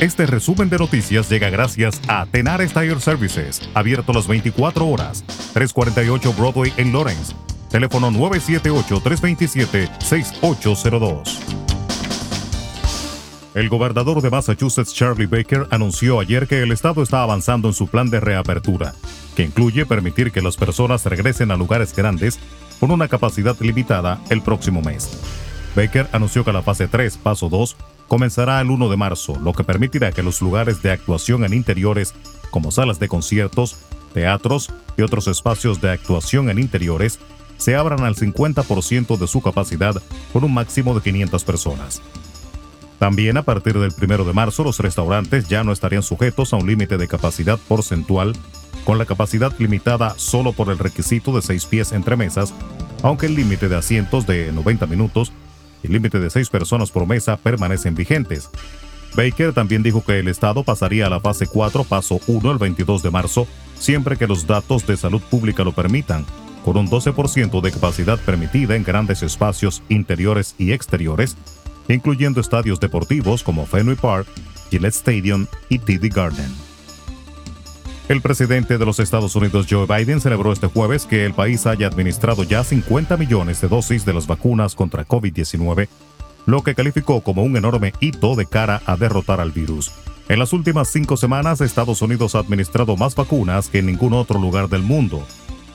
Este resumen de noticias llega gracias a Tenar Tire Services, abierto las 24 horas, 348 Broadway en Lawrence. Teléfono 978-327-6802. El gobernador de Massachusetts, Charlie Baker, anunció ayer que el estado está avanzando en su plan de reapertura, que incluye permitir que las personas regresen a lugares grandes con una capacidad limitada el próximo mes. Baker anunció que la fase 3, paso 2, comenzará el 1 de marzo, lo que permitirá que los lugares de actuación en interiores, como salas de conciertos, teatros y otros espacios de actuación en interiores, se abran al 50% de su capacidad con un máximo de 500 personas. También a partir del 1 de marzo los restaurantes ya no estarían sujetos a un límite de capacidad porcentual, con la capacidad limitada solo por el requisito de 6 pies entre mesas, aunque el límite de asientos de 90 minutos el límite de 6 personas por mesa permanecen vigentes. Baker también dijo que el Estado pasaría a la fase 4, paso 1, el 22 de marzo, siempre que los datos de salud pública lo permitan, con un 12% de capacidad permitida en grandes espacios interiores y exteriores, incluyendo estadios deportivos como Fenway Park, Gillette Stadium y TD Garden. El presidente de los Estados Unidos Joe Biden celebró este jueves que el país haya administrado ya 50 millones de dosis de las vacunas contra COVID-19, lo que calificó como un enorme hito de cara a derrotar al virus. En las últimas cinco semanas, Estados Unidos ha administrado más vacunas que en ningún otro lugar del mundo.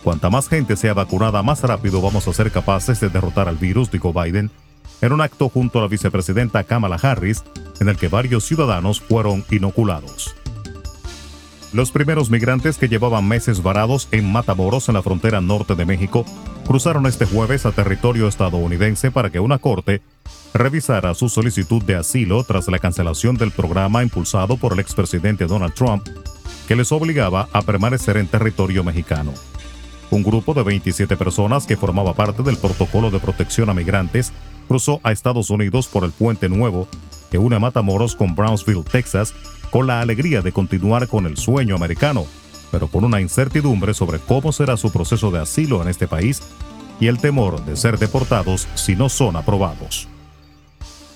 Cuanta más gente sea vacunada, más rápido vamos a ser capaces de derrotar al virus, dijo Biden, en un acto junto a la vicepresidenta Kamala Harris, en el que varios ciudadanos fueron inoculados. Los primeros migrantes que llevaban meses varados en Matamoros, en la frontera norte de México, cruzaron este jueves a territorio estadounidense para que una corte revisara su solicitud de asilo tras la cancelación del programa impulsado por el expresidente Donald Trump, que les obligaba a permanecer en territorio mexicano. Un grupo de 27 personas que formaba parte del protocolo de protección a migrantes cruzó a Estados Unidos por el puente nuevo que une Matamoros con Brownsville, Texas, con la alegría de continuar con el sueño americano, pero con una incertidumbre sobre cómo será su proceso de asilo en este país y el temor de ser deportados si no son aprobados.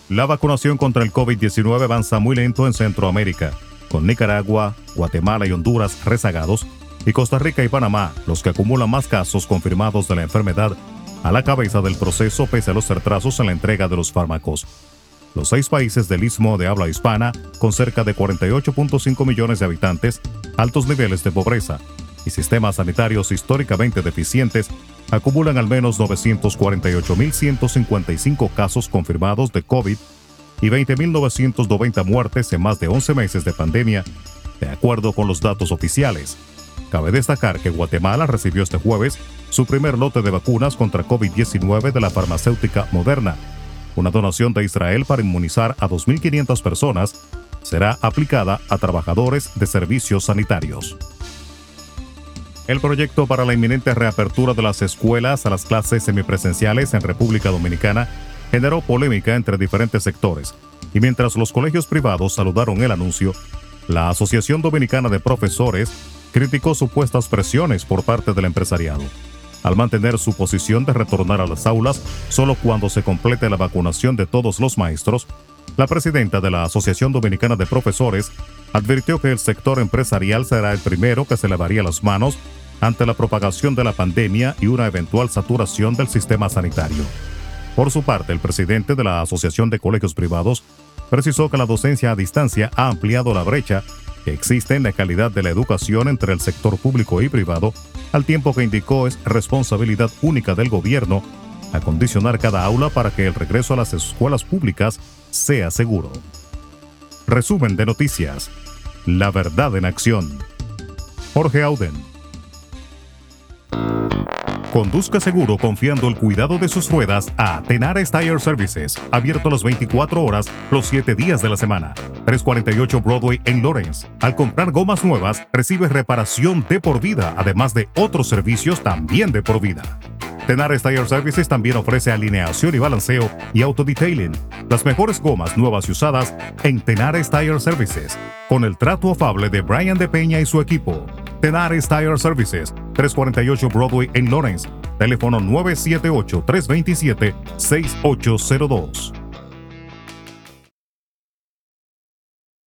La vacunación contra el COVID-19 avanza muy lento en Centroamérica, con Nicaragua, Guatemala y Honduras rezagados, y Costa Rica y Panamá los que acumulan más casos confirmados de la enfermedad a la cabeza del proceso pese a los retrasos en la entrega de los fármacos. Los seis países del istmo de habla hispana, con cerca de 48.5 millones de habitantes, altos niveles de pobreza y sistemas sanitarios históricamente deficientes, acumulan al menos 948.155 casos confirmados de COVID y 20.990 muertes en más de 11 meses de pandemia, de acuerdo con los datos oficiales. Cabe destacar que Guatemala recibió este jueves su primer lote de vacunas contra COVID-19 de la farmacéutica Moderna. Una donación de Israel para inmunizar a 2.500 personas será aplicada a trabajadores de servicios sanitarios. El proyecto para la inminente reapertura de las escuelas a las clases semipresenciales en República Dominicana generó polémica entre diferentes sectores, y mientras los colegios privados saludaron el anuncio, la Asociación Dominicana de Profesores criticó supuestas presiones por parte del empresariado al mantener su posición de retornar a las aulas solo cuando se complete la vacunación de todos los maestros, la presidenta de la Asociación Dominicana de Profesores advirtió que el sector empresarial será el primero que se lavaría las manos ante la propagación de la pandemia y una eventual saturación del sistema sanitario. Por su parte, el presidente de la Asociación de Colegios Privados precisó que la docencia a distancia ha ampliado la brecha que existe en la calidad de la educación entre el sector público y privado, al tiempo que indicó es responsabilidad única del gobierno acondicionar cada aula para que el regreso a las escuelas públicas sea seguro. Resumen de noticias. La verdad en acción. Jorge Auden. Conduzca seguro confiando el cuidado de sus ruedas a Tenares Tire Services, abierto las 24 horas, los 7 días de la semana. 348 Broadway en Lawrence. Al comprar gomas nuevas, recibe reparación de por vida, además de otros servicios también de por vida. Tenares Tire Services también ofrece alineación y balanceo y autodetailing. Las mejores gomas nuevas y usadas en Tenares Tire Services, con el trato afable de Brian de Peña y su equipo. Tenares Tire Services, 348 Broadway en Lawrence. Teléfono 978-327-6802.